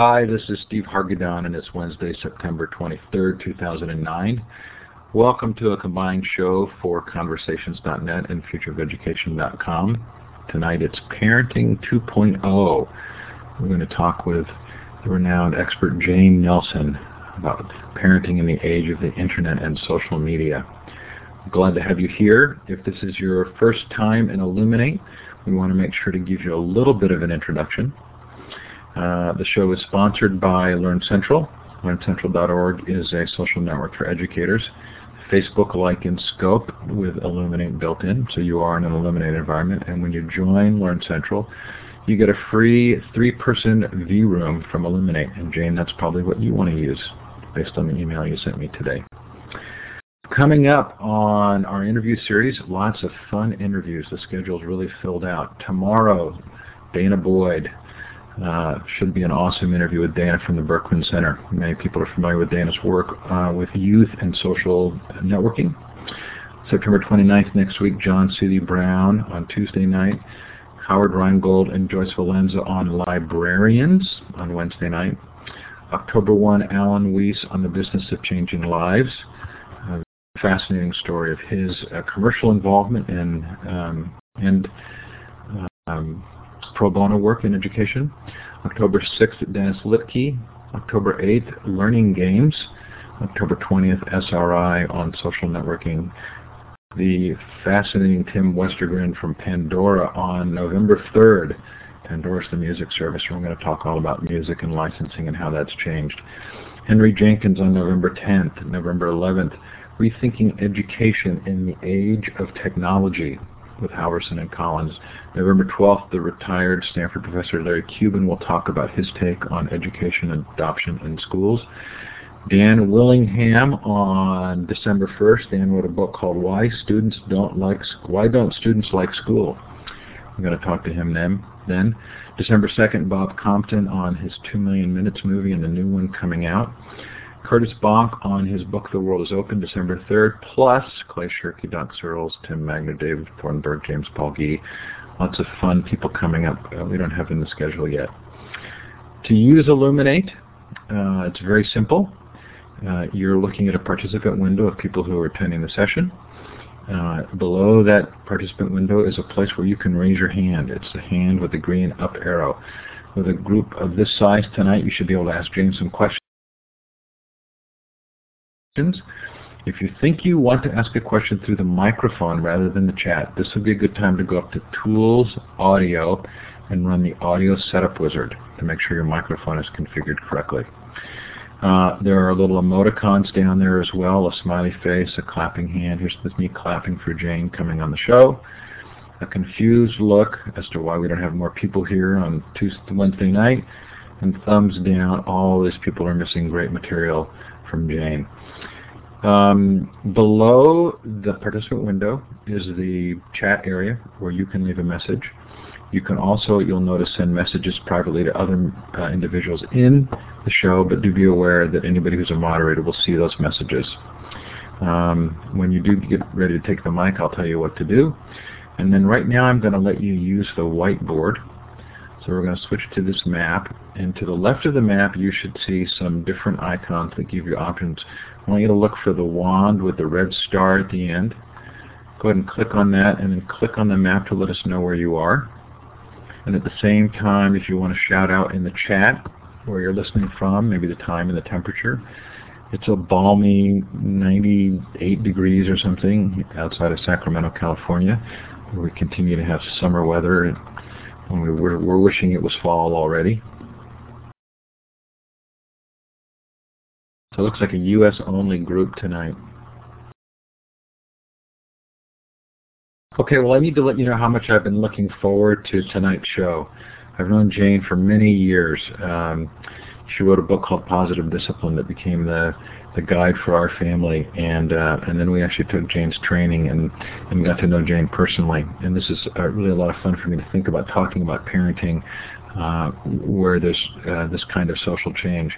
Hi, this is Steve Hargadon, and it's Wednesday, September 23rd, 2009. Welcome to a combined show for Conversations.net and FutureOfEducation.com. Tonight it's Parenting 2.0. We're going to talk with the renowned expert Jane Nelsen about parenting in the age of the internet and social media. Glad to have you here. If this is your first time in Elluminate, we want to make sure to give you a little bit of an introduction. Uh, the show is sponsored by Learn Central. LearnCentral.org is a social network for educators. Facebook-like in scope with Elluminate built in, so you are in an Elluminate environment. And when you join Learn Central, you get a free three-person view room from Elluminate. And Jane, that's probably what you want to use based on the email you sent me today. Coming up on our interview series, lots of fun interviews. The schedule is really filled out. Tomorrow, Danah Boyd, uh, should be an awesome interview with Danah from the Berkman Center. Many people are familiar with Danah's work uh, with youth and social networking. September 29th next week, John Seely Brown on Tuesday night. Howard Rheingold and Joyce Valenza on librarians on Wednesday night. October 1, Alan Weiss on the business of changing lives. A fascinating story of his uh, commercial involvement in, um, and um, pro bono work in education. October 6th, Dennis Lipke. October 8th, Learning Games. October 20th, SRI on social networking. The fascinating Tim Westergren from Pandora on November 3rd. Pandora's the music service. Where we're going to talk all about music and licensing and how that's changed. Henry Jenkins on November 10th. November 11th, Rethinking Education in the Age of Technology with Halverson and Collins. November 12th, the retired Stanford professor Larry Cuban will talk about his take on education and adoption in schools. Dan Willingham on December 1st. Dan wrote a book called Why Students Don't Like Why Don't Students Like School. I'm going to talk to him then. Then December 2nd, Bob Compton on his 2 Million Minutes movie and the new one coming out. Curtis Bonk on his book The World is Open, December 3rd, plus Clay Shirky, Doc Searls, Tim Magner, David Thornburg, James Paul Gee. Lots of fun people coming up. Uh, we don't have in the schedule yet. To use Elluminate, uh, it's very simple. Uh, you're looking at a participant window of people who are attending the session. Uh, below that participant window is a place where you can raise your hand. It's the hand with the green up arrow. With a group of this size tonight, you should be able to ask James some questions. If you think you want to ask a question through the microphone rather than the chat, this would be a good time to go up to Tools, Audio, and run the Audio Setup Wizard to make sure your microphone is configured correctly. Uh, there are little emoticons down there as well, a smiley face, a clapping hand. Here's me clapping for Jane coming on the show. A confused look as to why we don't have more people here on Tuesday, Wednesday night. And thumbs down, all these people are missing great material from Jane. Um, below the participant window is the chat area where you can leave a message. You can also, you'll notice, send messages privately to other uh, individuals in the show, but do be aware that anybody who's a moderator will see those messages. Um, when you do get ready to take the mic, I'll tell you what to do. And then right now I'm going to let you use the whiteboard so we're going to switch to this map. And to the left of the map, you should see some different icons that give you options. I want you to look for the wand with the red star at the end. Go ahead and click on that, and then click on the map to let us know where you are. And at the same time, if you want to shout out in the chat where you're listening from, maybe the time and the temperature, it's a balmy 98 degrees or something outside of Sacramento, California, where we continue to have summer weather we we're, we're wishing it was fall already. So it looks like a U.S. only group tonight. Okay, well I need to let you know how much I've been looking forward to tonight's show. I've known Jane for many years. Um, she wrote a book called Positive Discipline that became the the guide for our family, and uh, and then we actually took Jane's training and and got to know Jane personally. And this is uh, really a lot of fun for me to think about talking about parenting, uh, where there's uh, this kind of social change.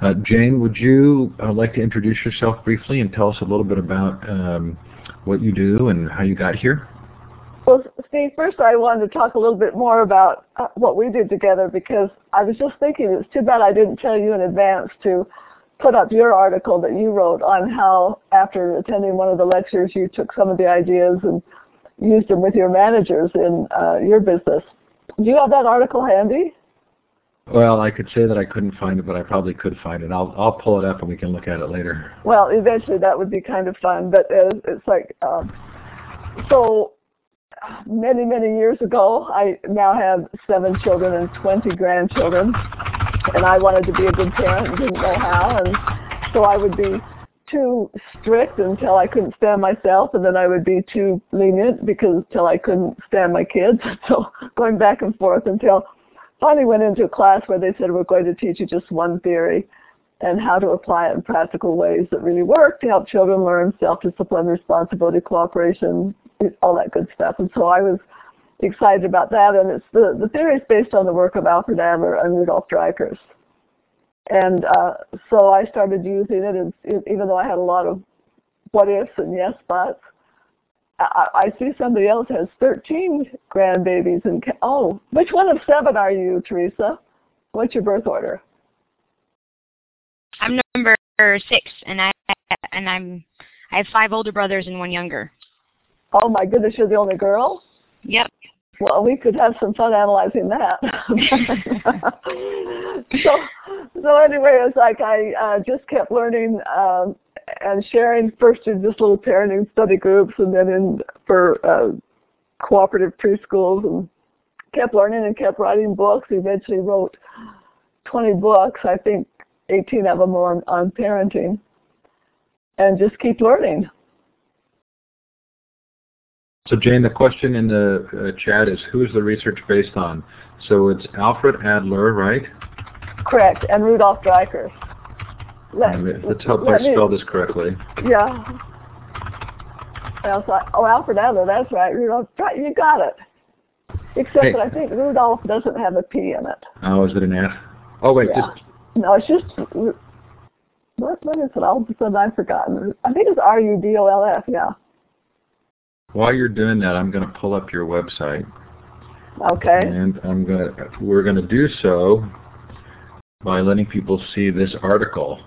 Uh, Jane, would you uh, like to introduce yourself briefly and tell us a little bit about um, what you do and how you got here? Well, Steve, first I wanted to talk a little bit more about what we did together because I was just thinking it's too bad I didn't tell you in advance to put up your article that you wrote on how after attending one of the lectures you took some of the ideas and used them with your managers in uh, your business. Do you have that article handy? Well, I could say that I couldn't find it, but I probably could find it. I'll I'll pull it up and we can look at it later. Well, eventually that would be kind of fun, but it's like um, so. Many many years ago, I now have seven children and 20 grandchildren, and I wanted to be a good parent and didn't know how, and so I would be too strict until I couldn't stand myself, and then I would be too lenient because until I couldn't stand my kids. So going back and forth until finally went into a class where they said we're going to teach you just one theory and how to apply it in practical ways that really work to help children learn self-discipline, responsibility, cooperation, all that good stuff. And so I was excited about that. And it's the, the theory is based on the work of Alfred Adler and Rudolf Dreikurs. And uh, so I started using it, and even though I had a lot of what ifs and yes buts, I, I see somebody else has 13 grandbabies and oh, which one of seven are you, Teresa? What's your birth order? I'm number six, and I and I'm I have five older brothers and one younger. Oh my goodness, you're the only girl. Yep. Well, we could have some fun analyzing that. so, so anyway, it's like I uh, just kept learning um, and sharing first in just little parenting study groups and then in for uh, cooperative preschools and kept learning and kept writing books. Eventually wrote 20 books, I think 18 of them were on, on parenting and just keep learning. So Jane, the question in the uh, chat is who is the research based on? So it's Alfred Adler, right? Correct, and Rudolf Dreikurs. Let, let's help her spell this correctly. Yeah. oh, Alfred Adler, that's right. Rudolf, you got it. Except hey. that I think Rudolf doesn't have a P in it. Oh, is it an F? Oh, wait. Yeah. Just... No, it's just, what, what is it? All of a sudden I've forgotten. I think it's R-U-D-O-L-F, yeah. While you're doing that, I'm going to pull up your website. Okay. And I'm going to, we're going to do so by letting people see this article.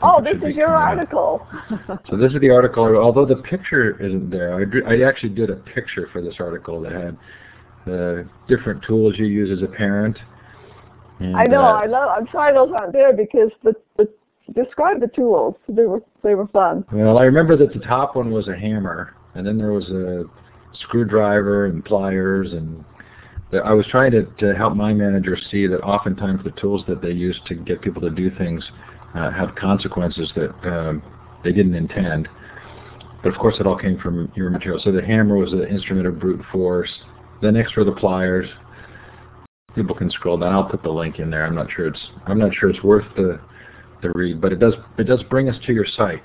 Oh, this is your article. so this is the article, although the picture isn't there. I, I actually did a picture for this article that had the different tools you use as a parent. And, I know, uh, I love. I'm sorry those aren't there because the, the describe the tools. They were they were fun. Well, I remember that the top one was a hammer, and then there was a screwdriver and pliers, and I was trying to, to help my manager see that oftentimes the tools that they use to get people to do things uh, have consequences that um, they didn't intend. But of course, it all came from your material. So the hammer was an instrument of brute force. The next were the pliers. People can scroll down. I'll put the link in there. I'm not sure it's I'm not sure it's worth the the read, but it does it does bring us to your site,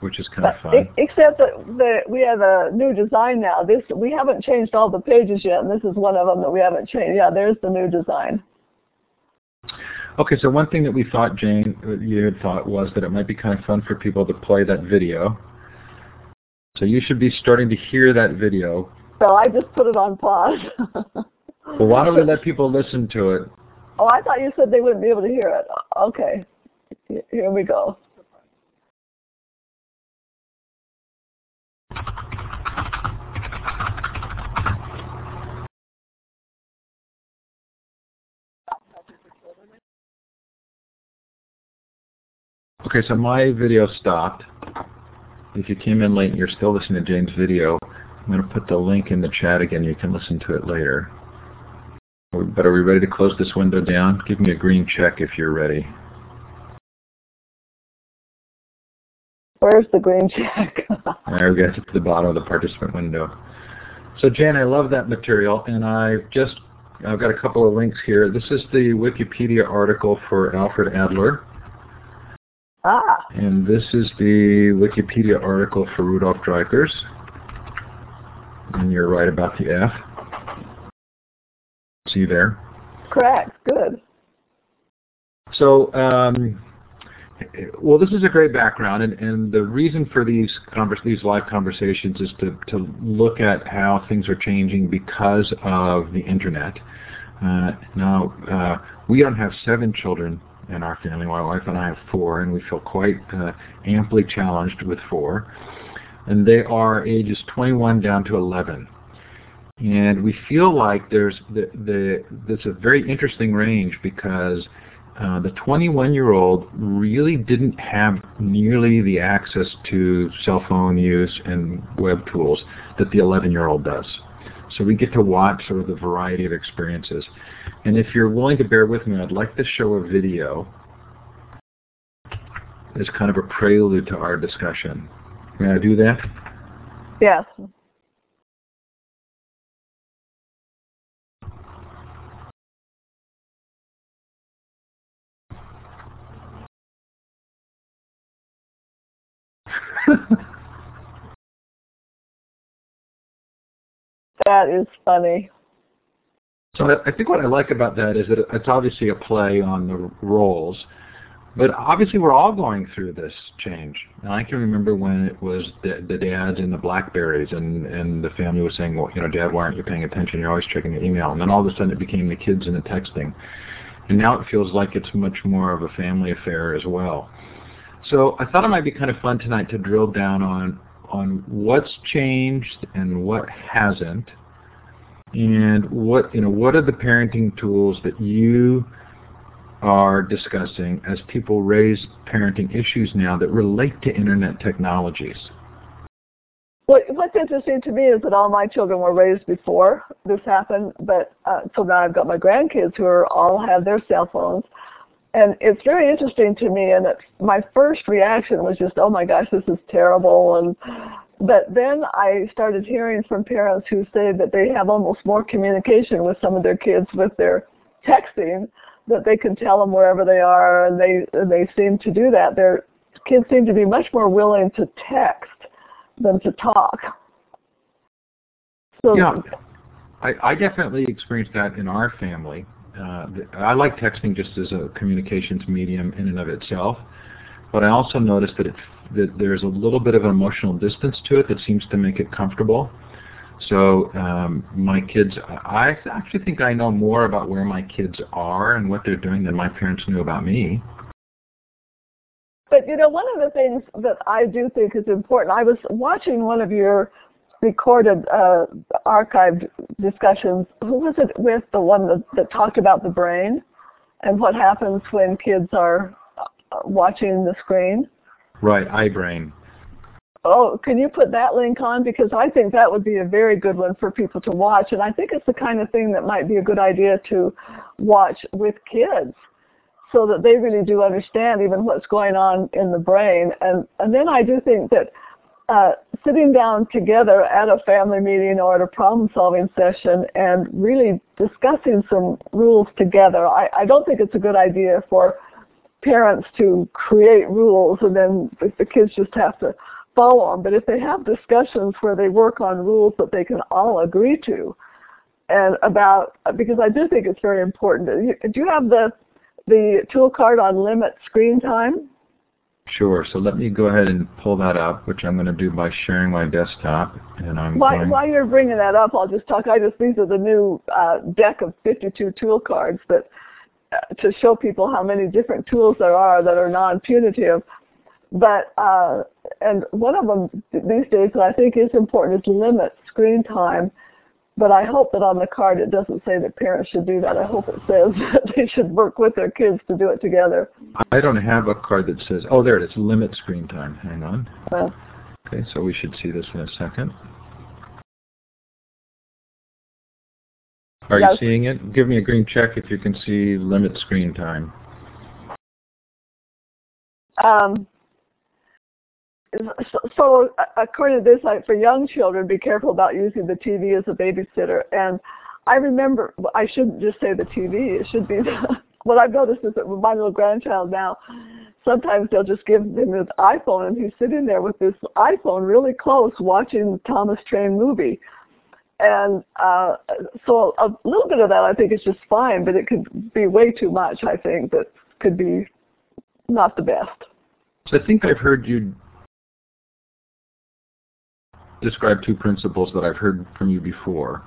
which is kind of fun. Except that the, we have a new design now. This we haven't changed all the pages yet, and this is one of them that we haven't changed. Yeah, there's the new design. Okay, so one thing that we thought, Jane, you had thought was that it might be kind of fun for people to play that video. So you should be starting to hear that video. So I just put it on pause. well, why don't we let people listen to it? Oh, I thought you said they wouldn't be able to hear it. Okay, here we go. Okay, so my video stopped. If you came in late and you're still listening to Jane's video, I'm going to put the link in the chat again. You can listen to it later. But are we ready to close this window down? Give me a green check if you're ready. Where's the green check? there we go. It's at the bottom of the participant window. So Jan, I love that material, and I've just I've got a couple of links here. This is the Wikipedia article for Alfred Adler. Ah. And this is the Wikipedia article for Rudolf Dreikurs. And you're right about the F. See there? Correct. Good. So um, well, this is a great background, and, and the reason for these convers- these live conversations is to, to look at how things are changing because of the internet. Uh, now, uh, we don't have seven children in our family. My wife and I have four, and we feel quite uh, amply challenged with four. And they are ages 21 down to 11. And we feel like there's the, the, there's a very interesting range because uh, the 21 year old really didn't have nearly the access to cell phone use and web tools that the 11 year old does. So we get to watch sort of the variety of experiences. And if you're willing to bear with me, I'd like to show a video as kind of a prelude to our discussion. May I do that? Yes. that is funny. So I think what I like about that is that it's obviously a play on the roles, but obviously we're all going through this change. And I can remember when it was the, the dads and the Blackberries, and and the family was saying, well, you know, Dad, why aren't you paying attention? You're always checking your email. And then all of a sudden it became the kids and the texting, and now it feels like it's much more of a family affair as well. So I thought it might be kind of fun tonight to drill down on on what's changed and what hasn't, and what you know what are the parenting tools that you are discussing as people raise parenting issues now that relate to internet technologies. What, what's interesting to me is that all my children were raised before this happened, but uh, so now I've got my grandkids who are all have their cell phones, and it's very interesting to me. And it's, my first reaction was just, "Oh my gosh, this is terrible!" And but then I started hearing from parents who say that they have almost more communication with some of their kids with their texting that they can tell them wherever they are, and they and they seem to do that. Their kids seem to be much more willing to text than to talk. So yeah, I, I definitely experienced that in our family. Uh, I like texting just as a communications medium in and of itself, but I also notice that it that there's a little bit of an emotional distance to it that seems to make it comfortable. So um, my kids, I actually think I know more about where my kids are and what they're doing than my parents knew about me. But you know, one of the things that I do think is important. I was watching one of your recorded uh, archived discussions. Who was it with? The one that, that talked about the brain and what happens when kids are uh, watching the screen. Right, iBrain. Oh, can you put that link on? Because I think that would be a very good one for people to watch. And I think it's the kind of thing that might be a good idea to watch with kids so that they really do understand even what's going on in the brain. And, and then I do think that uh, sitting down together at a family meeting or at a problem solving session and really discussing some rules together, I, I don't think it's a good idea for parents to create rules and then the kids just have to follow them. But if they have discussions where they work on rules that they can all agree to, and about because I do think it's very important. Do you have the the tool card on limit screen time? Sure. So let me go ahead and pull that up, which I'm going to do by sharing my desktop. And I'm while, while you're bringing that up, I'll just talk. I just these are the new uh, deck of 52 tool cards that uh, to show people how many different tools there are that are non-punitive. But uh, and one of them these days that I think is important is limit screen time. But I hope that on the card it doesn't say that parents should do that. I hope it says that they should work with their kids to do it together. I don't have a card that says, oh, there it is, limit screen time. Hang on. Uh, okay, so we should see this in a second. Are yes. you seeing it? Give me a green check if you can see limit screen time. Um, so, so according to this, like for young children, be careful about using the TV as a babysitter. And I remember, I shouldn't just say the TV. It should be the, what I've noticed is that with my little grandchild now, sometimes they'll just give him his iPhone, and he's sitting there with this iPhone really close, watching the Thomas Train movie. And uh, so a little bit of that I think is just fine, but it could be way too much. I think that could be not the best. I think I've heard you describe two principles that I've heard from you before.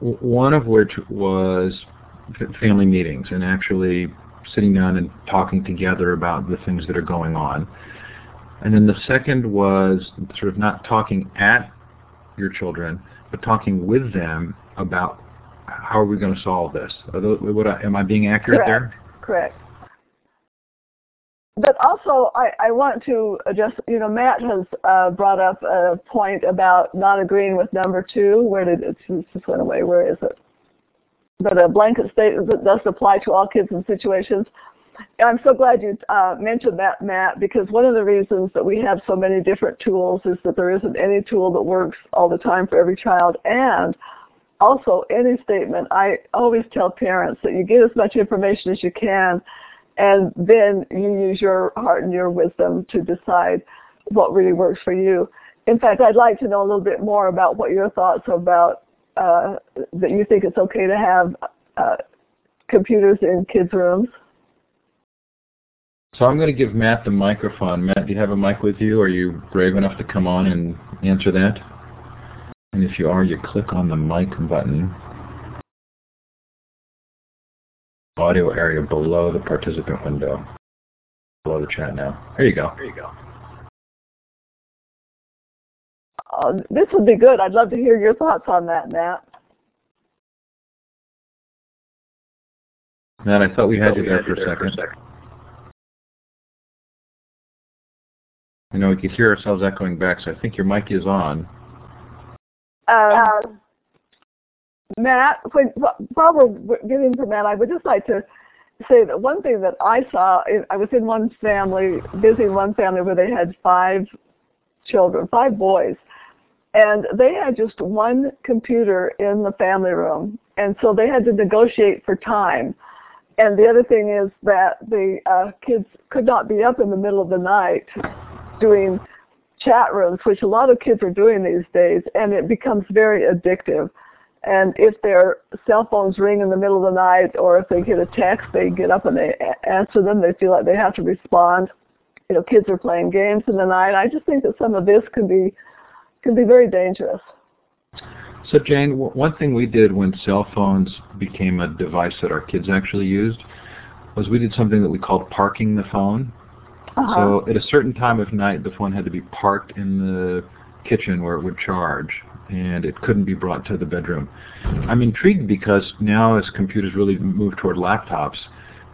One of which was family meetings and actually sitting down and talking together about the things that are going on. And then the second was sort of not talking at your children, but talking with them about how are we going to solve this. Those, I, am I being accurate Correct. there? Correct. But also, I, I want to address, you know, Matt has uh, brought up a point about not agreeing with number two. Where did it, just went away? Where is it? But a blanket statement that does apply to all kids and situations. I'm so glad you uh, mentioned that, Matt, because one of the reasons that we have so many different tools is that there isn't any tool that works all the time for every child. And also, any statement, I always tell parents that you get as much information as you can, and then you use your heart and your wisdom to decide what really works for you. In fact, I'd like to know a little bit more about what your thoughts are about uh, that you think it's okay to have uh, computers in kids' rooms. So I'm going to give Matt the microphone. Matt, do you have a mic with you? Are you brave enough to come on and answer that? And if you are, you click on the mic button. Audio area below the participant window. Below the chat now. There you go. There you go. Uh, this would be good. I'd love to hear your thoughts on that, Matt. Matt, I thought we had you there for a second. You know, we could hear ourselves echoing back, so I think your mic is on. Uh, Matt, when, while we're getting to Matt, I would just like to say that one thing that I saw, I was in one family, visiting one family where they had five children, five boys, and they had just one computer in the family room, and so they had to negotiate for time. And the other thing is that the uh, kids could not be up in the middle of the night doing chat rooms, which a lot of kids are doing these days, and it becomes very addictive. And if their cell phones ring in the middle of the night, or if they get a text, they get up and they answer them. They feel like they have to respond. You know, kids are playing games in the night. I just think that some of this can be can be very dangerous. So Jane, one thing we did when cell phones became a device that our kids actually used was we did something that we called parking the phone. Uh-huh. So at a certain time of night, the phone had to be parked in the kitchen where it would charge, and it couldn't be brought to the bedroom. I'm intrigued because now as computers really move toward laptops,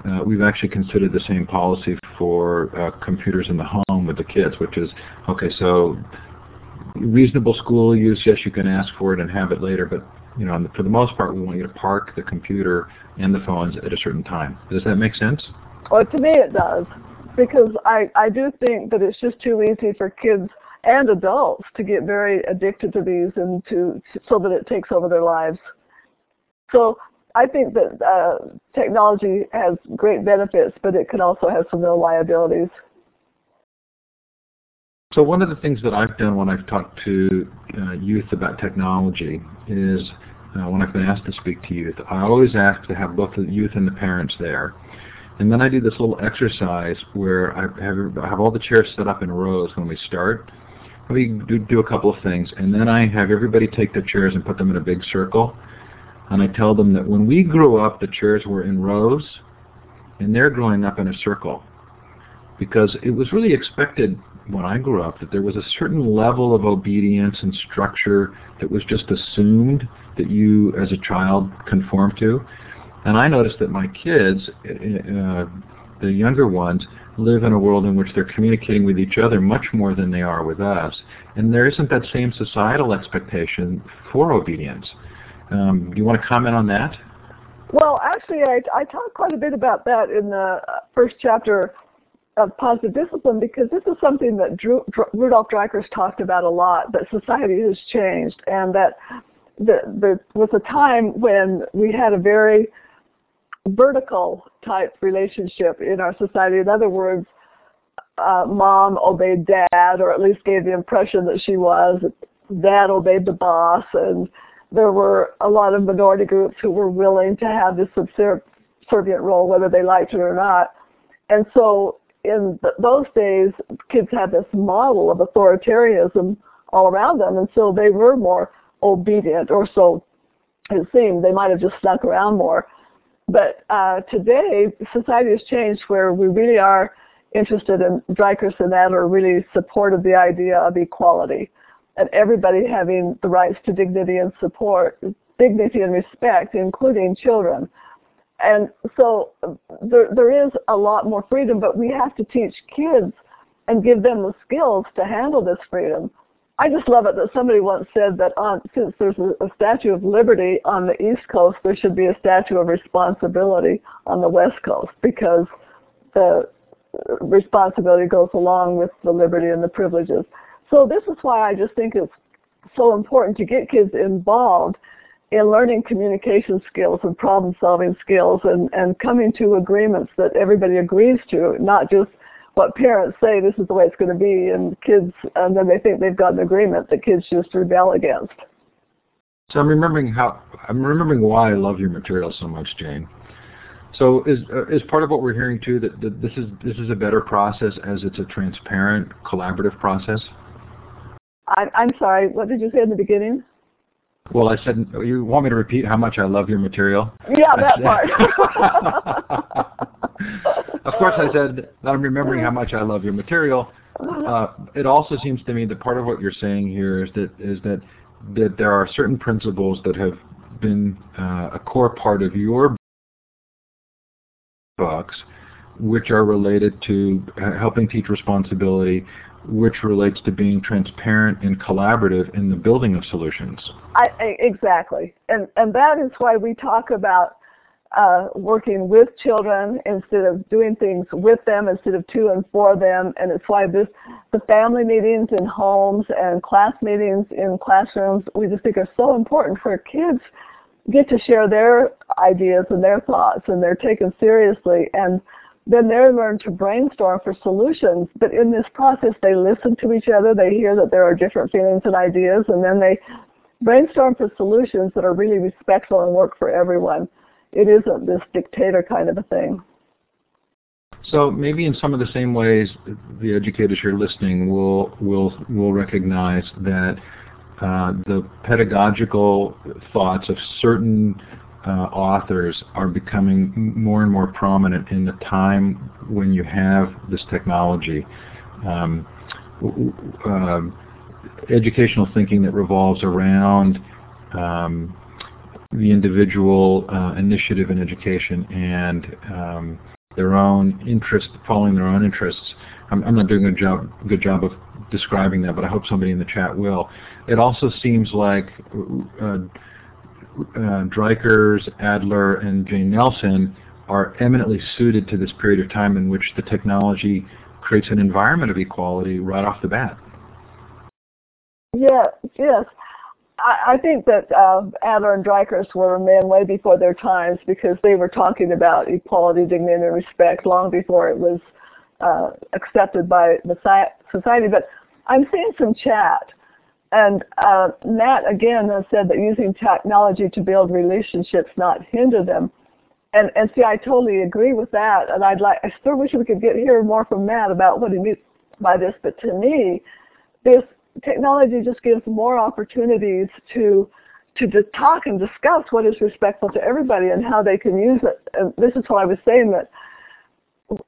uh, we've actually considered the same policy for uh, computers in the home with the kids, which is, okay, so reasonable school use, yes, you can ask for it and have it later, but you know, for the most part, we want you to park the computer and the phones at a certain time. Does that make sense? Well, to me it does, because I, I do think that it's just too easy for kids and adults to get very addicted to these and to so that it takes over their lives. So I think that uh, technology has great benefits, but it can also have some real liabilities. So one of the things that I've done when I've talked to uh, youth about technology is uh, when I've been asked to speak to youth, I always ask to have both the youth and the parents there. And then I do this little exercise where I have, I have all the chairs set up in rows when we start. We do, do a couple of things, and then I have everybody take their chairs and put them in a big circle. And I tell them that when we grew up, the chairs were in rows, and they're growing up in a circle. Because it was really expected when I grew up that there was a certain level of obedience and structure that was just assumed that you as a child conform to. And I noticed that my kids, uh, the younger ones, live in a world in which they're communicating with each other much more than they are with us. And there isn't that same societal expectation for obedience. Um, do you want to comment on that? Well, actually, I, I talk quite a bit about that in the first chapter of positive discipline because this is something that Drew, Rudolf Dreikurs talked about a lot, that society has changed and that the, there was a time when we had a very vertical type relationship in our society. In other words, uh, mom obeyed dad, or at least gave the impression that she was. Dad obeyed the boss, and there were a lot of minority groups who were willing to have this subservient role, whether they liked it or not. And so in th- those days, kids had this model of authoritarianism all around them, and so they were more obedient, or so it seemed. They might have just stuck around more. But uh, today, society has changed where we really are interested in Dreichers and are really supported the idea of equality and everybody having the rights to dignity and support, dignity and respect, including children. And so there, there is a lot more freedom, but we have to teach kids and give them the skills to handle this freedom. I just love it that somebody once said that on, since there's a, a Statue of Liberty on the East Coast, there should be a Statue of Responsibility on the West Coast because the responsibility goes along with the liberty and the privileges. So this is why I just think it's so important to get kids involved in learning communication skills and problem solving skills and, and coming to agreements that everybody agrees to, not just what parents say this is the way it's going to be and kids and then they think they've got an agreement that kids just rebel against. So I'm remembering how I'm remembering why I love your material so much, Jane. So is uh, is part of what we're hearing too that, that this is this is a better process as it's a transparent, collaborative process. I, I'm sorry. What did you say in the beginning? Well, I said you want me to repeat how much I love your material. Yeah, that part. of course, I said that I'm remembering how much I love your material. Uh, it also seems to me that part of what you're saying here is that is that that there are certain principles that have been uh, a core part of your books, which are related to helping teach responsibility, which relates to being transparent and collaborative in the building of solutions. I, exactly, and and that is why we talk about uh, working with children instead of doing things with them instead of to and for them, and it's why this the family meetings in homes and class meetings in classrooms we just think are so important for kids get to share their ideas and their thoughts and they're taken seriously. And then they learn to brainstorm for solutions. But in this process, they listen to each other. They hear that there are different feelings and ideas, and then they brainstorm for solutions that are really respectful and work for everyone. It isn't this dictator kind of a thing. So maybe in some of the same ways, the educators here listening will will will recognize that uh, the pedagogical thoughts of certain authors are becoming more and more prominent in the time when you have this technology. Um, uh, educational thinking that revolves around um, the individual uh, initiative in education and um, their own interest, following their own interests. I'm, I'm, not doing a job, good job of describing that, but I hope somebody in the chat will. It also seems like uh, uh, Dreikurs, Adler, and Jane Nelsen are eminently suited to this period of time in which the technology creates an environment of equality right off the bat. Yes, yes. I, I think that uh, Adler and Dreikurs were men way before their times because they were talking about equality, dignity, and respect long before it was uh, accepted by the society. But I'm seeing some chat and uh, Matt again has said that using technology to build relationships, not hinder them. And and see, I totally agree with that. And I'd like, I still wish we could get hear more from Matt about what he means by this. But to me, this technology just gives more opportunities to to, talk and discuss what is respectful to everybody and how they can use it. And this is what I was saying that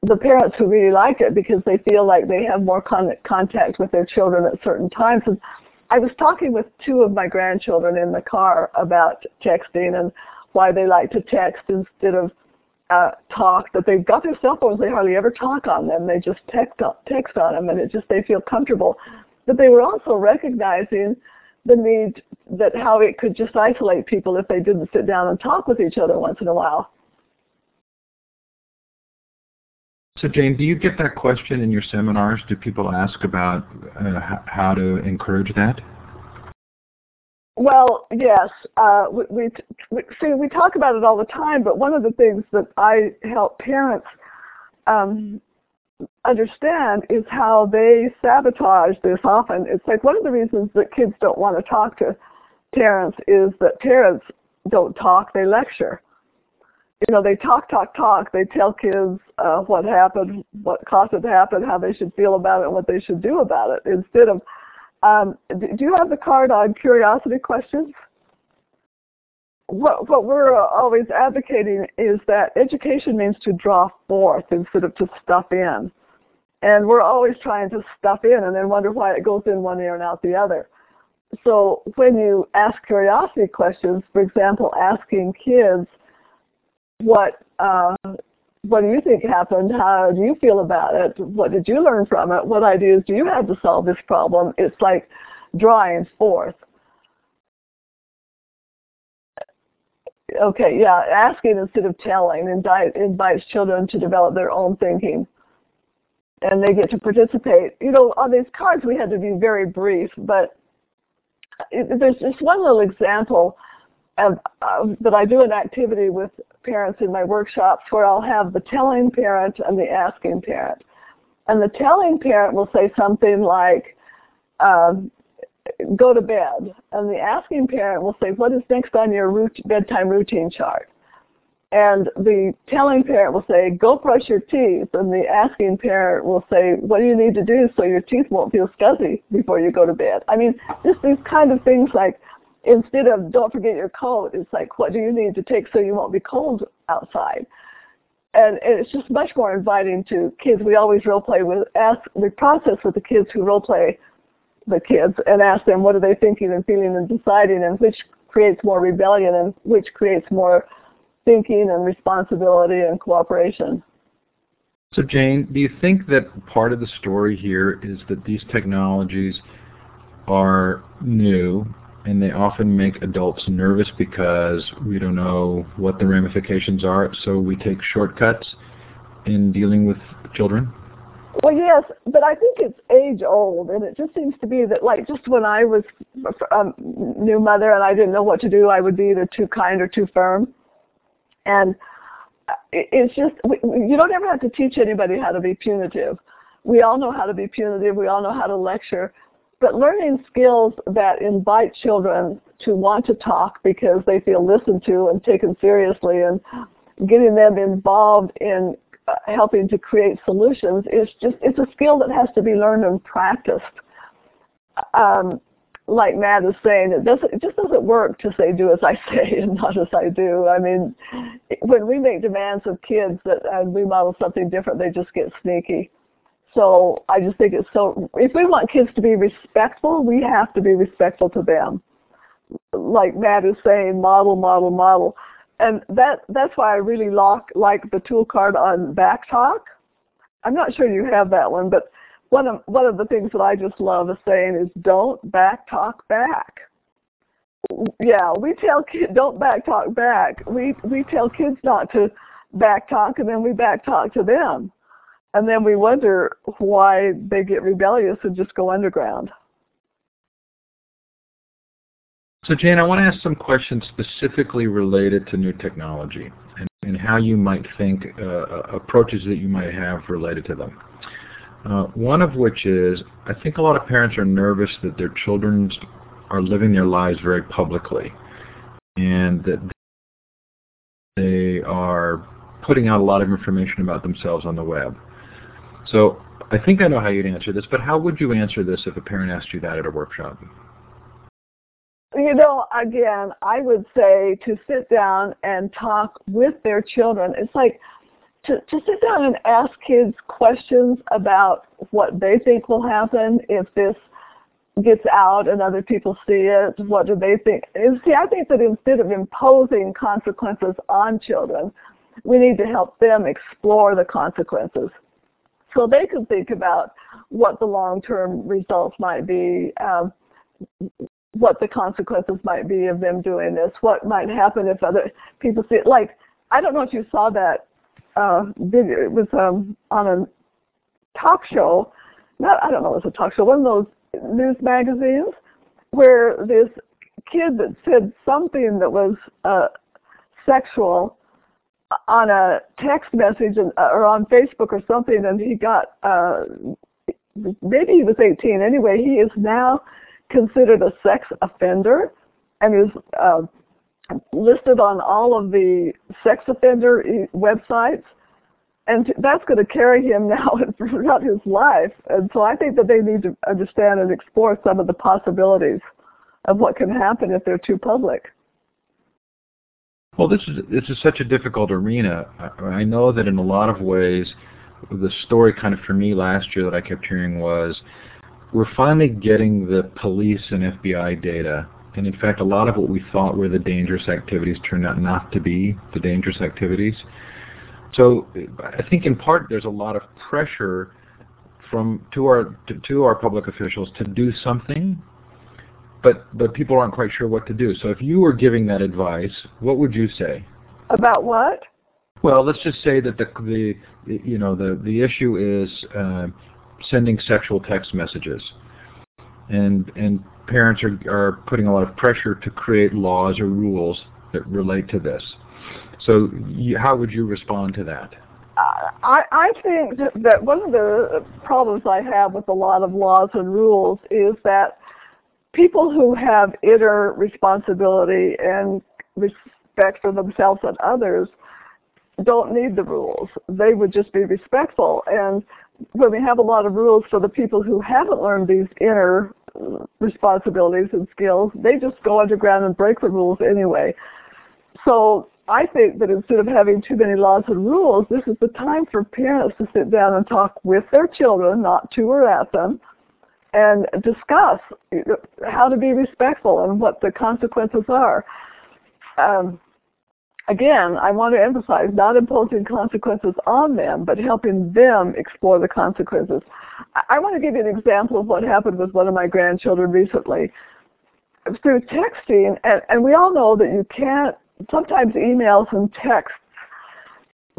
the parents who really like it because they feel like they have more con- contact with their children at certain times. And I was talking with two of my grandchildren in the car about texting and why they like to text instead of uh, talk. That they've got their cell phones, they hardly ever talk on them. They just text text on them, and it just they feel comfortable. But they were also recognizing the need that how it could just isolate people if they didn't sit down and talk with each other once in a while. So Jane, do you get that question in your seminars? Do people ask about uh, how to encourage that? Well, yes. Uh, we, we, we, see we talk about it all the time, but one of the things that I help parents um, understand is how they sabotage this often. It's like one of the reasons that kids don't want to talk to parents is that parents don't talk, they lecture. You know, they talk, talk, talk. They tell kids uh, what happened, what caused it to happen, how they should feel about it, and what they should do about it. Instead of, um, do you have the card on curiosity questions? What, what we're always advocating is that education means to draw forth instead of to stuff in. And we're always trying to stuff in and then wonder why it goes in one ear and out the other. So when you ask curiosity questions, for example, asking kids, what uh, what do you think happened? How do you feel about it? What did you learn from it? What ideas do you have to solve this problem? It's like drawing forth. Okay, yeah, asking instead of telling invite, invites children to develop their own thinking. And they get to participate. You know, on these cards we had to be very brief, but it, there's just one little example of, that I do an activity with parents in my workshops where I'll have the telling parent and the asking parent. And the telling parent will say something like, um, go to bed. And the asking parent will say, what is next on your root bedtime routine chart? And the telling parent will say, go brush your teeth. And the asking parent will say, what do you need to do so your teeth won't feel scuzzy before you go to bed? I mean, just these kind of things like, instead of don't forget your coat, it's like, what do you need to take so you won't be cold outside? And it's just much more inviting to kids. We always role play with, ask, we process with the kids who role play the kids and ask them what are they thinking and feeling and deciding and which creates more rebellion and which creates more thinking and responsibility and cooperation. So Jane, do you think that part of the story here is that these technologies are new and they often make adults nervous because we don't know what the ramifications are, so we take shortcuts in dealing with children? Well, yes, but I think it's age old, and it just seems to be that, like, just when I was a um, new mother and I didn't know what to do, I would be either too kind or too firm. And it's just, you don't ever have to teach anybody how to be punitive. We all know how to be punitive, we all know how to lecture, but learning skills that invite children to want to talk because they feel listened to and taken seriously and getting them involved in uh, helping to create solutions is just it's a skill that has to be learned and practiced. Um, like Matt is saying it doesn't it just doesn't work to say do as I say and not as I do. I mean when we make demands of kids that and we model something different they just get sneaky so I just think it's so, if we want kids to be respectful, we have to be respectful to them. Like Matt is saying, model, model, model. And that that's why I really lock, like the tool card on back talk. I'm not sure you have that one, but one of, one of the things that I just love is saying is don't back talk back. Yeah, we tell kids don't back talk back. We we tell kids not to back talk, and then we back talk to them and then we wonder why they get rebellious and just go underground. So Jane, I want to ask some questions specifically related to new technology and, and how you might think uh, uh, approaches that you might have related to them. Uh, one of which is, I think a lot of parents are nervous that their children are living their lives very publicly and that they are putting out a lot of information about themselves on the web. So I think I know how you'd answer this, but how would you answer this if a parent asked you that at a workshop? You know, again, I would say to sit down and talk with their children. It's like to, to sit down and ask kids questions about what they think will happen if this gets out and other people see it. What do they think? And see, I think that instead of imposing consequences on children, we need to help them explore the consequences so they can think about what the long-term results might be, um, what the consequences might be of them doing this, what might happen if other people see it. Like, I don't know if you saw that uh, video. It was um, on a talk show. Not, I don't know, it was a talk show. One of those news magazines where this kid that said something that was uh, sexual on a text message uh, or on Facebook or something, and he got uh, maybe he was 18. Anyway, he is now considered a sex offender and is uh, listed on all of the sex offender websites and that's going to carry him now throughout his life. And so I think that they need to understand and explore some of the possibilities of what can happen if they're too public. Well, this is this is such a difficult arena. I know that in a lot of ways, the story kind of for me last year that I kept hearing was, we're finally getting the police and FBI data. And in fact, a lot of what we thought were the dangerous activities turned out not to be the dangerous activities. So I think in part there's a lot of pressure from to our to, to, our public officials to do something, but but people aren't quite sure what to do. So if you were giving that advice, what would you say? About what? Well, let's just say that the the you know the the issue is uh, sending sexual text messages, and and parents are are putting a lot of pressure to create laws or rules that relate to this. So you, how would you respond to that? I, I think that one of the problems I have with a lot of laws and rules is that people who have inner responsibility and respect for themselves and others don't need the rules. They would just be respectful. And when we have a lot of rules for the people who haven't learned these inner responsibilities and skills, they just go underground and break the rules anyway. So I think that instead of having too many laws and rules, this is the time for parents to sit down and talk with their children, not to or at them, and discuss how to be respectful and what the consequences are. Um, again, I want to emphasize not imposing consequences on them, but helping them explore the consequences. I, I want to give you an example of what happened with one of my grandchildren recently. Through texting, and, and we all know that you can't sometimes emails and texts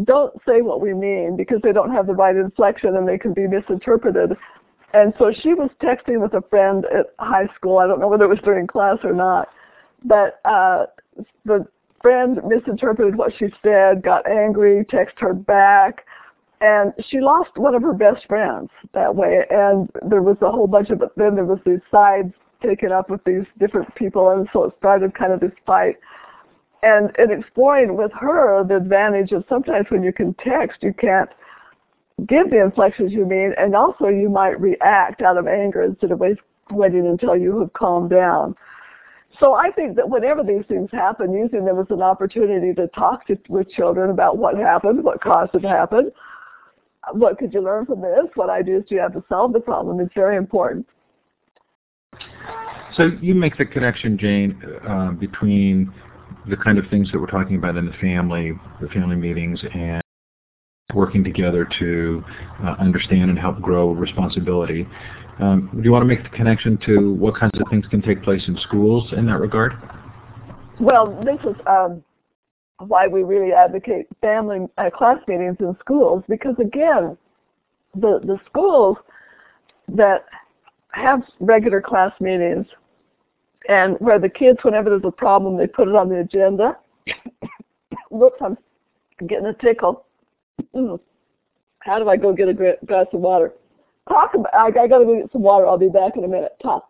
don't say what we mean because they don't have the right inflection and they can be misinterpreted. And so she was texting with a friend at high school. I don't know whether it was during class or not, but uh, the friend misinterpreted what she said, got angry, texted her back, and she lost one of her best friends that way. And there was a whole bunch of but then there was these sides taken up with these different people, and so it started kind of this fight. And, and exploring with her the advantage of sometimes when you can text, you can't give the inflections you mean, and also you might react out of anger instead of waiting until you have calmed down. So I think that whenever these things happen, using them as an opportunity to talk to, with children about what happened, what caused it to happen, what could you learn from this, what ideas do you have to solve the problem is very important. So you make the connection, Jane, uh, between the kind of things that we're talking about in the family, the family meetings, and working together to uh, understand and help grow responsibility. Um, do you want to make the connection to what kinds of things can take place in schools in that regard? Well, this is um, why we really advocate family uh, class meetings in schools because again, the the schools that have regular class meetings and where the kids, whenever there's a problem, they put it on the agenda. Whoops, I'm getting a tickle. Mm. How do I go get a glass of water? Talk about. I, I got to go get some water. I'll be back in a minute. Talk.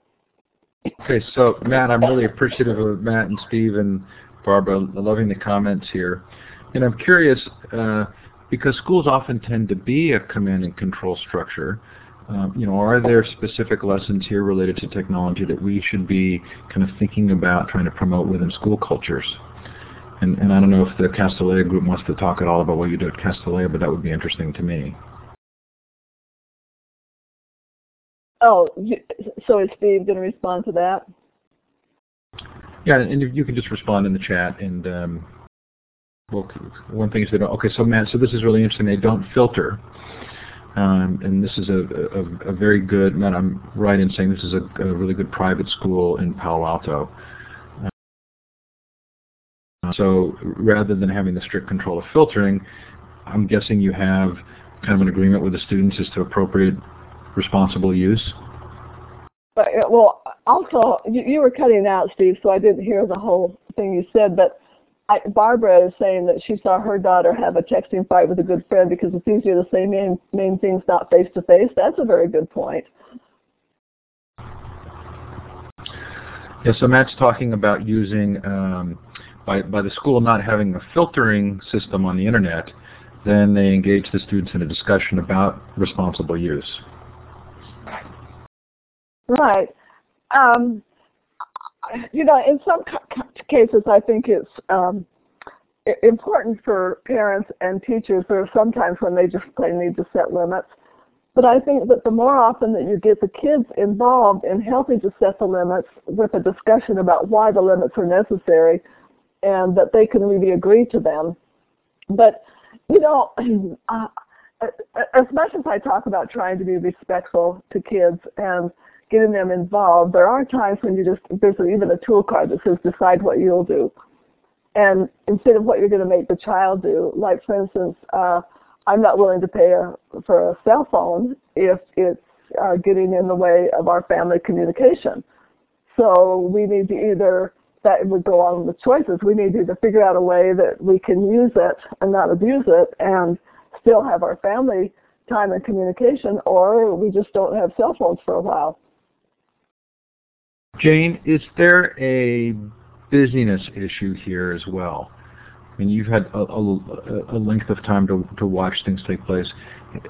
Okay, so Matt, I'm really appreciative of Matt and Steve and Barbara loving the comments here, and I'm curious uh, because schools often tend to be a command and control structure. Um, you know, are there specific lessons here related to technology that we should be kind of thinking about trying to promote within school cultures? And, and I don't know if the Castilleja group wants to talk at all about what you do at Castilleja, but that would be interesting to me. Oh, so is Steve going to respond to that? Yeah, and you can just respond in the chat. And um, well, one thing is they don't. Okay, so Matt, so this is really interesting. They don't filter. Um, and this is a, a, a, very good, Matt, I'm right in saying this is a, a really good private school in Palo Alto. So rather than having the strict control of filtering, I'm guessing you have kind of an agreement with the students as to appropriate responsible use? But, uh, well, also, you, you were cutting out, Steve, so I didn't hear the whole thing you said, but I, Barbara is saying that she saw her daughter have a texting fight with a good friend because it's easier to say main, main things not face to face. That's a very good point. Yeah, so Matt's talking about using um, by, by the school not having a filtering system on the internet, then they engage the students in a discussion about responsible use. Right. Um, you know, in some cases, I think it's um, important for parents and teachers. There are sometimes when they just plain need to set limits. But I think that the more often that you get the kids involved in helping to set the limits with a discussion about why the limits are necessary and that they can really agree to them. But, you know, uh, as much as I talk about trying to be respectful to kids and getting them involved, there are times when you just, there's even a tool card that says decide what you'll do. And instead of what you're going to make the child do, like for instance, uh, I'm not willing to pay a, for a cell phone if it's uh, getting in the way of our family communication. So we need to either, that would go on with choices, we need to figure out a way that we can use it and not abuse it and still have our family time and communication, or we just don't have cell phones for a while. Jane, is there a busyness issue here as well? I mean, you've had a, a, a length of time to, to watch things take place.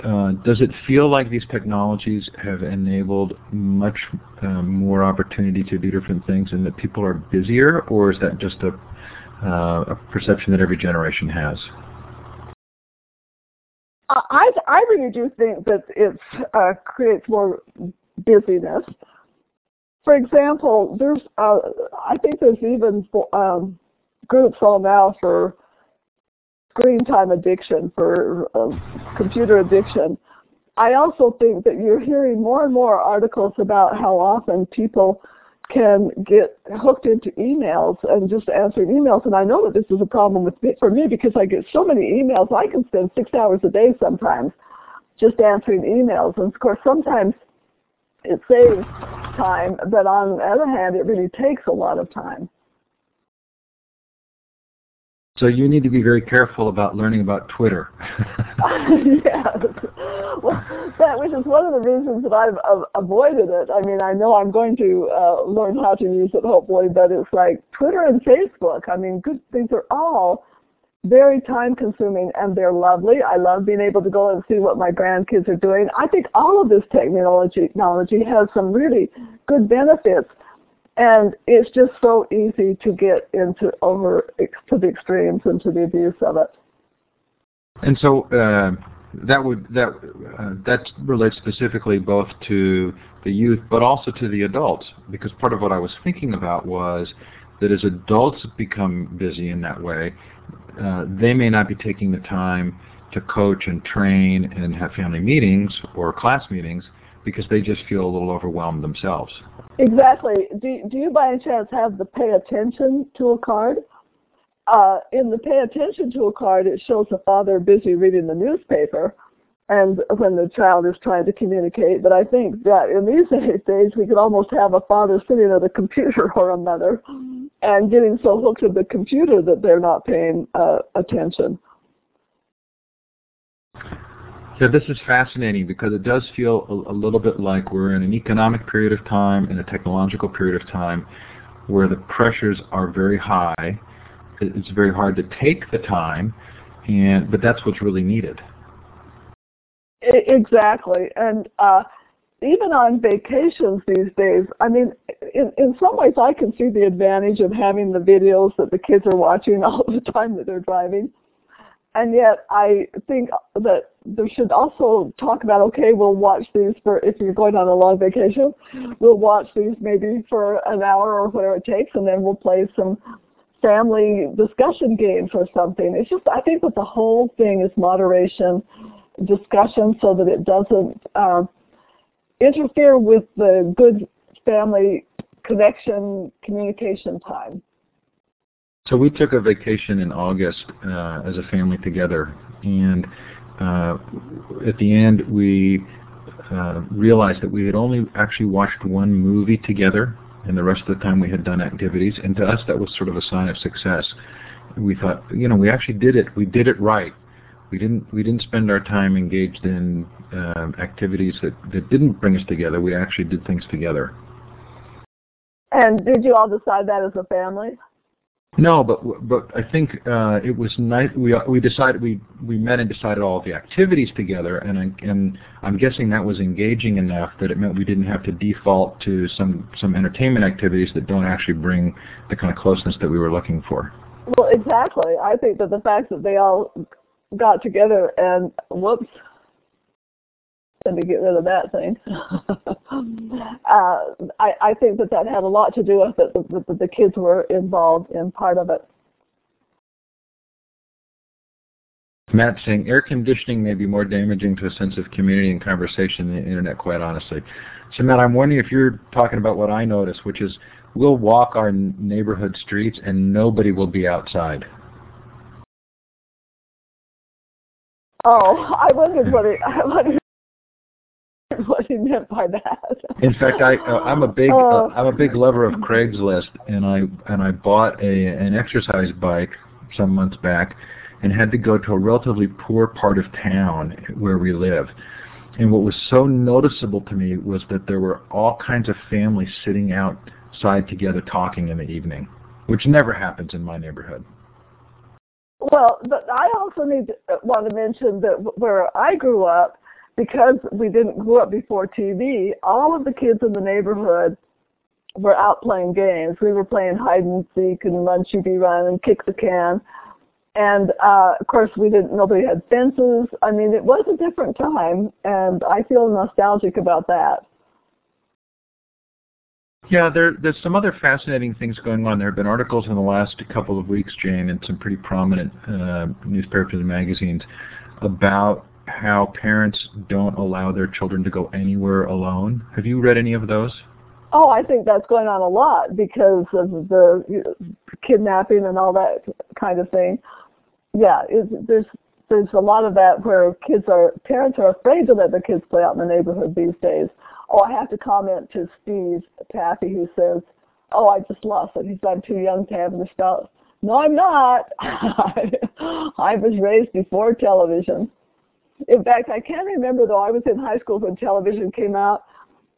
Uh, does it feel like these technologies have enabled much uh, more opportunity to do different things and that people are busier, or is that just a, uh, a perception that every generation has? I, I really do think that it uh, creates more busyness for example, there's uh, I think there's even um, groups all now for screen time addiction, for uh, computer addiction. I also think that you're hearing more and more articles about how often people can get hooked into emails and just answering emails. And I know that this is a problem with for me because I get so many emails. I can spend six hours a day sometimes just answering emails. And of course, sometimes it saves time, but on the other hand, it really takes a lot of time. So you need to be very careful about learning about Twitter. yes. Well, that which is one of the reasons that I've uh, avoided it. I mean, I know I'm going to uh, learn how to use it hopefully, but it's like Twitter and Facebook. I mean, good things are all very time consuming and they're lovely. I love being able to go and see what my grandkids are doing. I think all of this technology technology has some really good benefits and it's just so easy to get into over to the extremes and to the abuse of it. And so uh, that would that uh, that relates specifically both to the youth but also to the adults because part of what I was thinking about was that as adults become busy in that way, uh, they may not be taking the time to coach and train and have family meetings or class meetings because they just feel a little overwhelmed themselves. Exactly. Do, do you by any chance have the pay attention tool card? Uh, in the pay attention tool card, it shows a father busy reading the newspaper and when the child is trying to communicate. But I think that in these days, we could almost have a father sitting at a computer or a mother and getting so hooked to the computer that they're not paying uh, attention. Yeah, this is fascinating because it does feel a, a, little bit like we're in an economic period of time and a technological period of time where the pressures are very high. It's very hard to take the time, and but that's what's really needed. Exactly, and uh, even on vacations these days, I mean, in, in some ways I can see the advantage of having the videos that the kids are watching all the time that they're driving. And yet I think that there should also talk about, okay, we'll watch these for, if you're going on a long vacation, we'll watch these maybe for an hour or whatever it takes, and then we'll play some family discussion games or something. It's just, I think that the whole thing is moderation, discussion so that it doesn't, uh, interfere with the good family connection communication time. So we took a vacation in August uh, as a family together, and uh, at the end we uh, realized that we had only actually watched one movie together, and the rest of the time we had done activities. And to us, that was sort of a sign of success. We thought, you know, we actually did it. We did it right. We didn't we didn't spend our time engaged in activities that, that didn't bring us together. We actually did things together. And did you all decide that as a family? No, but but I think uh, it was nice. We we decided we we met and decided all the activities together, and I, and I'm guessing that was engaging enough that it meant we didn't have to default to some some entertainment activities that don't actually bring the kind of closeness that we were looking for. Well, exactly. I think that the fact that they all got together and whoops, let me get rid of that thing. uh, I, I think that that had a lot to do with it, that the, the kids were involved in part of it. Matt saying air conditioning may be more damaging to a sense of community and conversation than the internet, quite honestly. So Matt, I'm wondering if you're talking about what I noticed, which is we'll walk our neighborhood streets and nobody will be outside. Oh, I wondered what it, I wondered he meant by that. In fact, I uh, I'm a big uh, I'm a big lover of Craigslist, and I and I bought a an exercise bike some months back, and had to go to a relatively poor part of town where we live. And what was so noticeable to me was that there were all kinds of families sitting outside together talking in the evening, which never happens in my neighborhood. Well, but I also need to, uh, want to mention that where I grew up, because we didn't grow up before TV, all of the kids in the neighborhood were out playing games. We were playing hide and seek and run, sheepy run, and kick the can. And uh, of course, we didn't. Nobody had fences. I mean, it was a different time, and I feel nostalgic about that. Yeah, there, there's some other fascinating things going on. There have been articles in the last couple of weeks, Jane, in some pretty prominent uh, newspapers and magazines about how parents don't allow their children to go anywhere alone. Have you read any of those? Oh, I think that's going on a lot because of the you know, kidnapping and all that kind of thing. Yeah, it, there's there's a lot of that where kids are parents are afraid to let their kids play out in the neighborhood these days. Oh, I have to comment to Steve Taffy who says, "Oh, I just lost it." He said, "I'm too young to have this stuff." No, I'm not. I was raised before television. In fact, I can remember though I was in high school when television came out,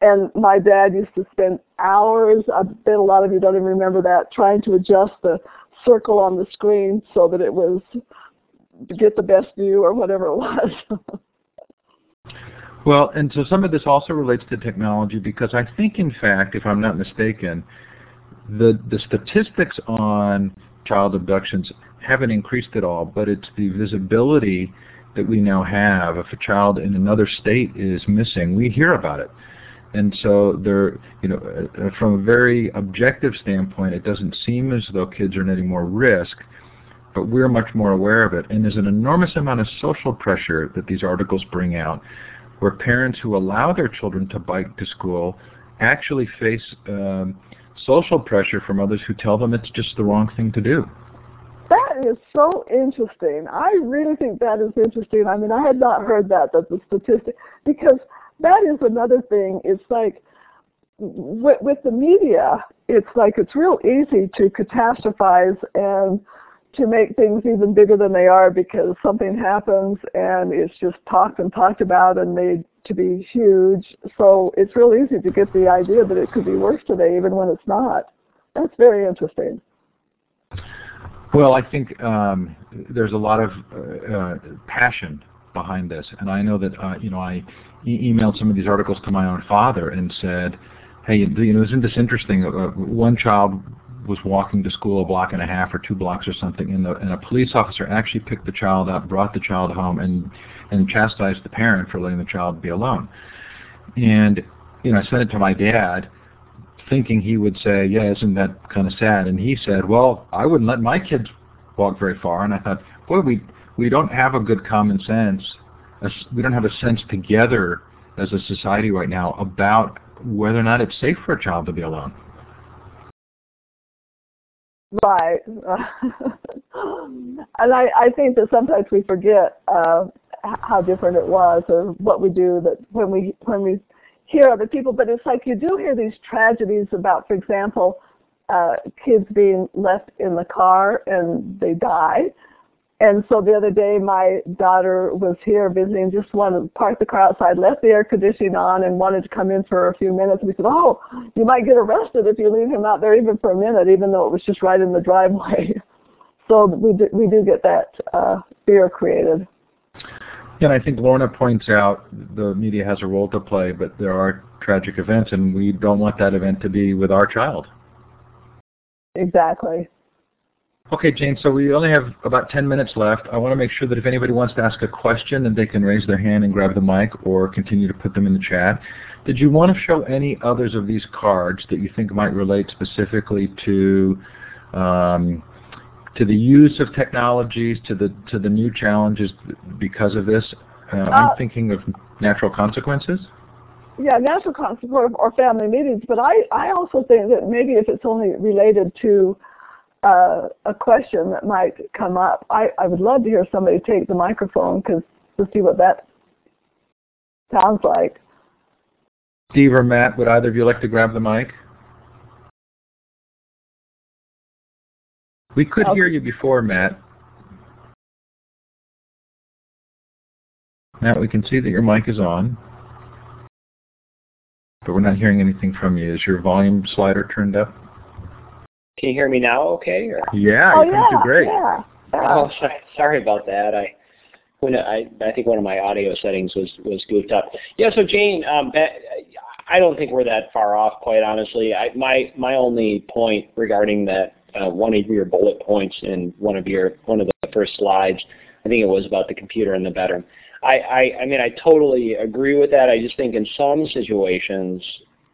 and my dad used to spend hours. I bet a lot of you don't even remember that, trying to adjust the circle on the screen so that it was get the best view or whatever it was. well, and so some of this also relates to technology because I think, in fact, if I'm not mistaken, the the statistics on child abductions haven't increased at all, but it's the visibility that we now have, if a child in another state is missing, we hear about it. And so there, you know, uh, from a very objective standpoint, it doesn't seem as though kids are at any more risk, but we're much more aware of it. And there's an enormous amount of social pressure that these articles bring out, where parents who allow their children to bike to school actually face um, social pressure from others who tell them it's just the wrong thing to do. That is so interesting. I really think that is interesting. I mean, I had not heard that, that the statistic, because that is another thing. It's like, with, with the media, it's like it's real easy to catastrophize and to make things even bigger than they are because something happens and it's just talked and talked about and made to be huge. So it's real easy to get the idea that it could be worse today even when it's not. That's very interesting. Well, I think um, there's a lot of uh, uh, passion behind this, and I know that uh, you know I e- emailed some of these articles to my own father and said, "Hey, you know, isn't this interesting? Uh, one child was walking to school a block and a half or two blocks or something, and, the, and a police officer actually picked the child up, brought the child home, and and chastised the parent for letting the child be alone. And you know, I sent it to my dad, thinking he would say, yeah, isn't that kind of sad? And he said, well, I wouldn't let my kids walk very far. And I thought, boy, we we don't have a good common sense. We don't have a sense together as a society right now about whether or not it's safe for a child to be alone. Right. and I, I think that sometimes we forget uh, how different it was or what we do that when we when we hear other people, but it's like you do hear these tragedies about, for example, uh, kids being left in the car and they die. And so the other day, my daughter was here visiting, just wanted to park the car outside, left the air conditioning on, and wanted to come in for a few minutes. We said, "Oh, you might get arrested if you leave him out there even for a minute, even though it was just right in the driveway." so we do, we do get that uh, fear created. Yeah, and I think Lorna points out the media has a role to play, but there are tragic events, and we don't want that event to be with our child. Exactly. Okay, Jane, so we only have about 10 minutes left. I want to make sure that if anybody wants to ask a question, that they can raise their hand and grab the mic or continue to put them in the chat. Did you want to show any others of these cards that you think might relate specifically to um, to the use of technologies, to the to the new challenges because of this? Uh, uh, I'm thinking of natural consequences. Yeah, natural consequences or family meetings, but I, I also think that maybe if it's only related to uh, a question that might come up. I, I would love to hear somebody take the microphone because to see what that sounds like. Steve or Matt, would either of you like to grab the mic? We could okay. hear you before, Matt. Matt, we can see that your mic is on, but we're not hearing anything from you. Is your volume slider turned up? Can you hear me now? Okay. Or? Yeah, oh, yeah, great. Yeah, Oh, sorry, sorry about that. I when I I think one of my audio settings was was goofed up. Yeah. So Jane, um, I don't think we're that far off, quite honestly. I, my my only point regarding that uh, one of your bullet points in one of your one of the first slides, I think it was about the computer in the bedroom. I, I, I mean, I totally agree with that. I just think in some situations,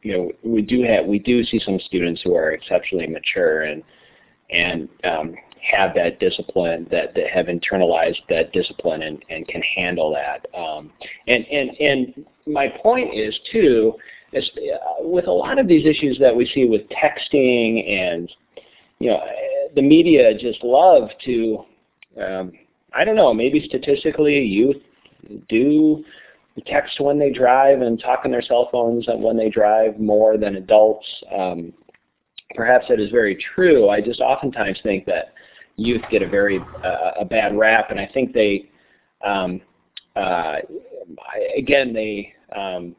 you know, we do have we do see some students who are exceptionally mature and and um, have that discipline that, that have internalized that discipline and, and can handle that. Um, and and and my point is too is uh, with a lot of these issues that we see with texting and you know the media just love to um, I don't know maybe statistically youth do text when they drive and talk on their cell phones when they drive more than adults. Um, perhaps that is very true. I just oftentimes think that youth get a very uh, a bad rap, and I think they, um, uh, again, they um,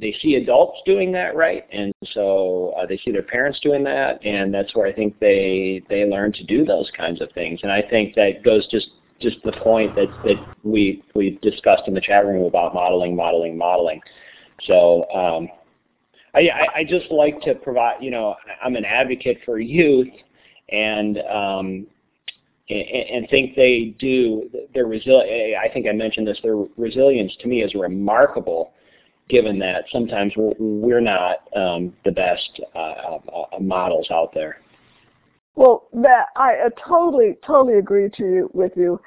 they see adults doing that right, and so uh, they see their parents doing that, and that's where I think they they learn to do those kinds of things. And I think that goes just just the point that that we we discussed in the chat room about modeling, modeling, modeling. So um, I, I just like to provide. You know, I'm an advocate for youth, and um, and, think they do. Their resil- I think I mentioned this. Their resilience to me is remarkable, given that sometimes we're, not um, the best uh, uh, models out there. Well, that I totally, totally agree to you, with you,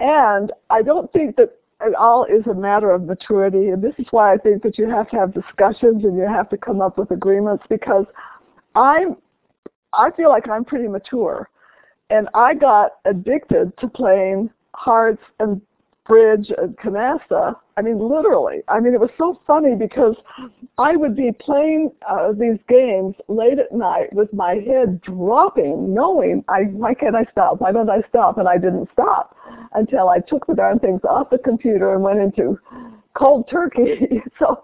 and I don't think that it all is a matter of maturity. And this is why I think that you have to have discussions and you have to come up with agreements because I'm, I feel like I'm pretty mature, and I got addicted to playing hearts and bridge and canasta. I mean, literally. I mean, it was so funny because I would be playing uh, these games late at night with my head dropping, knowing, I, why can't I stop? Why don't I stop? And I didn't stop until I took the darn things off the computer and went into cold turkey. so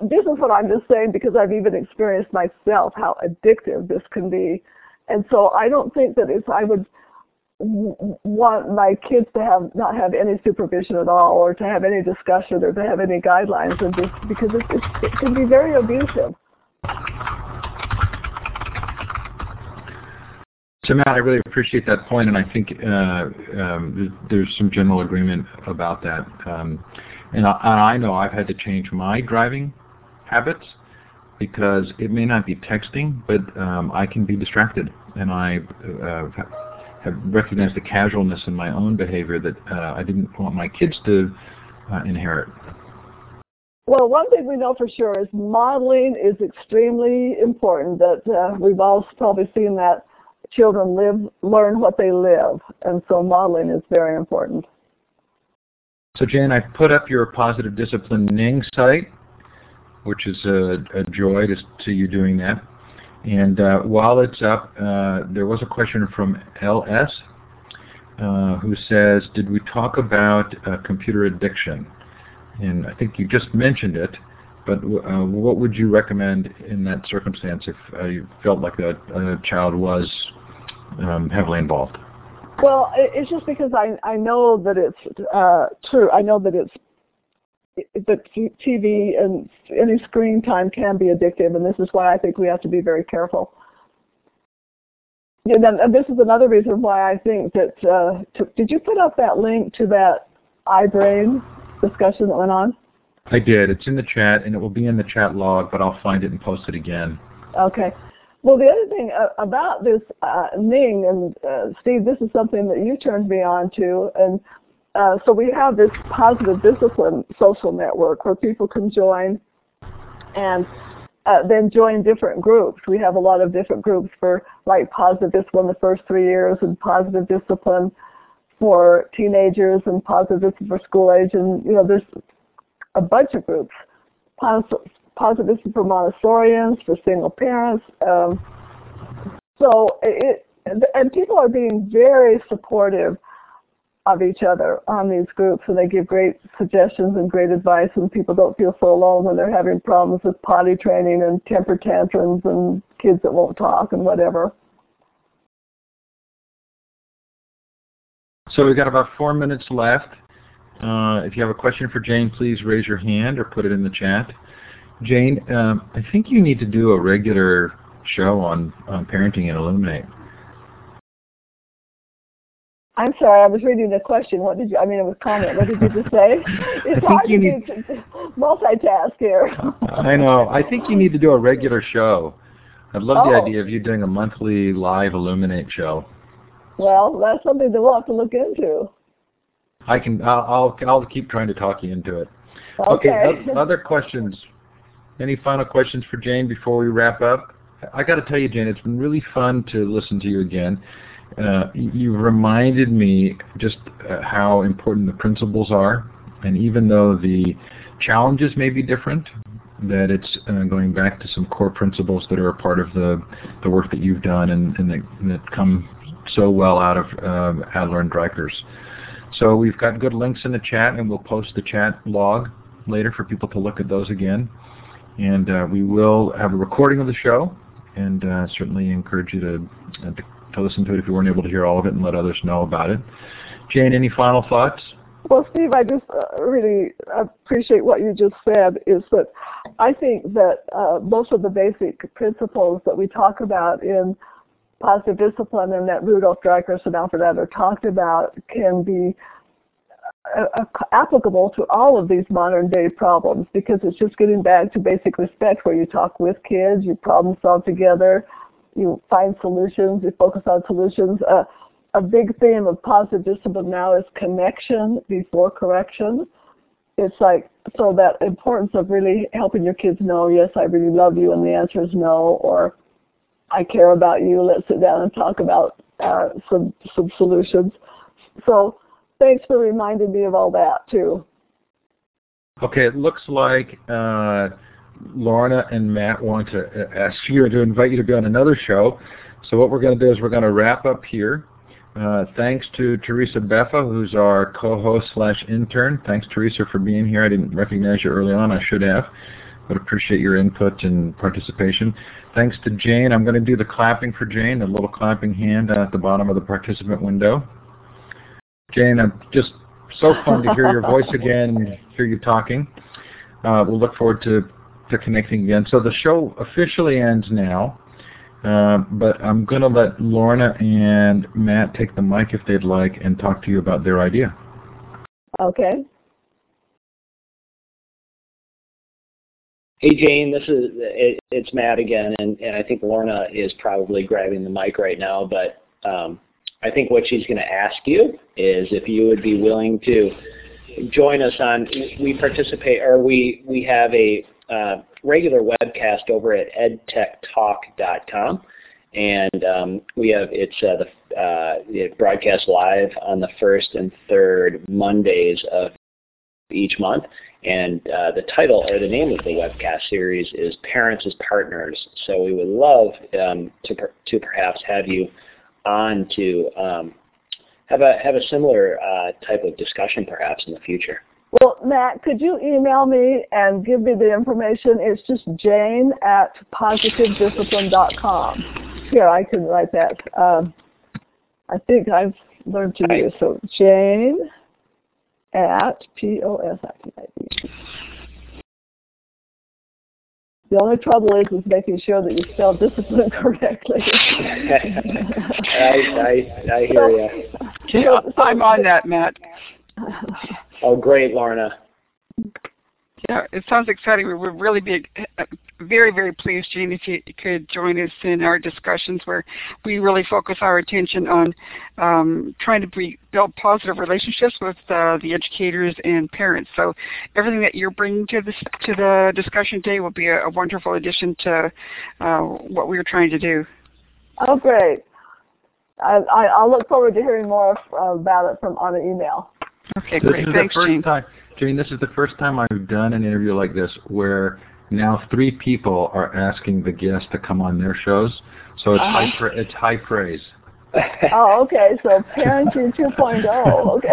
this is what I'm just saying because I've even experienced myself how addictive this can be. And so I don't think that if I would want my kids to have not have any supervision at all or to have any discussion or to have any guidelines and just because it, it, it can be very abusive. So Matt, I really appreciate that point, and I think uh, um, there's some general agreement about that. Um, and, I, and I know I've had to change my driving habits because it may not be texting, but um, I can be distracted, and I uh, have recognized the casualness in my own behavior that uh, I didn't want my kids to uh, inherit. Well, one thing we know for sure is modeling is extremely important. That uh, we've all probably seen that children live, learn what they live, and so modeling is very important. So Jan, I've put up your positive discipline Ning site, which is a, a joy to, to you doing that. And uh, while it's up, uh, there was a question from LS. uh, who says, "Did we talk about uh, computer addiction?" And I think you just mentioned it, but uh, what would you recommend in that circumstance if uh, you felt like a, a child was um, heavily involved? Well, it's just because I I know that it's true. I know that it's that TV and any screen time can be addictive, and this is why I think we have to be very careful. And, then, and this is another reason why I think that. Uh, to, did you put up that link to that iBrain discussion that went on? I did. It's in the chat, and it will be in the chat log, but I'll find it and post it again. Okay. Well, the other thing uh, about this uh, Ning, and uh, Steve, this is something that you turned me on to, and uh, so we have this positive discipline social network where people can join and uh, then join different groups. We have a lot of different groups for like positive discipline the first three years and positive discipline for teenagers and positive discipline for school age. And, you know, there's a bunch of groups. Positive discipline for Montessorians, for single parents. Um, so it, and people are being very supportive of each other on these groups and they give great suggestions and great advice and people don't feel so alone when they're having problems with potty training and temper tantrums and kids that won't talk and whatever. So we've got about four minutes left. Uh, if you have a question for Jane, please raise your hand or put it in the chat. Jane, um, I think you need to do a regular show on, on parenting and Elluminate. I'm sorry, I was reading the question. What did you? I mean, it was comment. What did you just say? It's hard to need, multitask here. I know. I think you need to do a regular show. I'd love oh. the idea of you doing a monthly live Elluminate show. Well, that's something that we'll have to look into. I can. I'll. I'll, I'll keep trying to talk you into it. Okay. okay other questions? Any final questions for Jane before we wrap up? I got to tell you, Jane, it's been really fun to listen to you again. Uh, you reminded me just uh, how important the principles are, and even though the challenges may be different, that it's uh, going back to some core principles that are a part of the, the work that you've done and, and that, that, come so well out of uh, Adler and Dreikurs. So we've got good links in the chat, and we'll post the chat log later for people to look at those again. And uh, we will have a recording of the show, and certainly encourage you to, to to listen to it if you weren't able to hear all of it and let others know about it. Jane, any final thoughts? Well, Steve, I just uh, really appreciate what you just said. Is that I think that uh, most of the basic principles that we talk about in positive discipline and that Rudolf Dreikurs and Alfred Adler talked about can be uh, uh, applicable to all of these modern day problems because it's just getting back to basic respect where you talk with kids, you problem solve together, you find solutions, you focus on solutions. Uh, a big theme of positive discipline now is connection before correction. It's like, so that importance of really helping your kids know, yes, I really love you, and the answer is no, or I care about you, let's sit down and talk about uh, some, some solutions. So thanks for reminding me of all that too. Okay, it looks like uh, Lorna and Matt want to ask you to invite you to be on another show. So what we're going to do is we're going to wrap up here. Uh, thanks to Teresa Beffa, who's our co-host slash intern. Thanks, Teresa, for being here. I didn't recognize you early on. I should have, but appreciate your input and participation. Thanks to Jane. I'm going to do the clapping for Jane, the little clapping hand at the bottom of the participant window. Jane, I'm just so fun to hear your voice again and hear you talking. Uh, we'll look forward to to connecting again. So the show officially ends now, uh, but I'm going to let Lorna and Matt take the mic if they'd like and talk to you about their idea. Okay. Hey Jane, this is it, it's Matt again, and, and I think Lorna is probably grabbing the mic right now. But um, I think what she's going to ask you is if you would be willing to join us on. We participate, or we we have a uh, regular webcast over at edtechtalk.com. And um, we have it's uh, the uh, it broadcasts live on the first and third Mondays of each month. And uh, the title or the name of the webcast series is Parents as Partners. So we would love um, to, per to perhaps have you on to um, have a have a similar uh, type of discussion perhaps in the future. Well, Matt, could you email me and give me the information? It's just jane at positivediscipline.com. Here, I can write that. Um, I think I've learned to do so. Jane at P-O-S-I-T-I-D. The only trouble is with making sure that you spell discipline correctly. I, I, I hear you. Yeah, I'm on that, Matt. Oh, great, Lorna. Yeah, it sounds exciting. We would really be uh, very, very pleased, Jean, if you could join us in our discussions where we really focus our attention on um, trying to be, build positive relationships with uh, the educators and parents. So everything that you're bringing to this to the discussion today will be a, a wonderful addition to uh, what we're trying to do. Oh, great. I, I, I'll look forward to hearing more about it from on the email. Okay, This great. is Thanks, the first Jean. time, Jane. This is the first time I've done an interview like this where now three people are asking the guest to come on their shows. So it's high uh-huh. pra- it's high praise. Oh, okay. So parenting 2.0. Okay.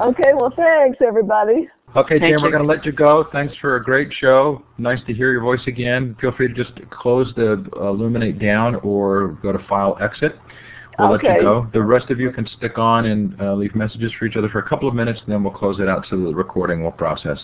Uh. okay. Well, thanks, everybody. Okay, Thank Jane, we're going to let you go. Thanks for a great show. Nice to hear your voice again. Feel free to just close the uh, Elluminate down or go to File Exit. We'll let you go. The rest of you can stick on and uh, leave messages for each other for a couple of minutes, and then we'll close it out so the recording will process.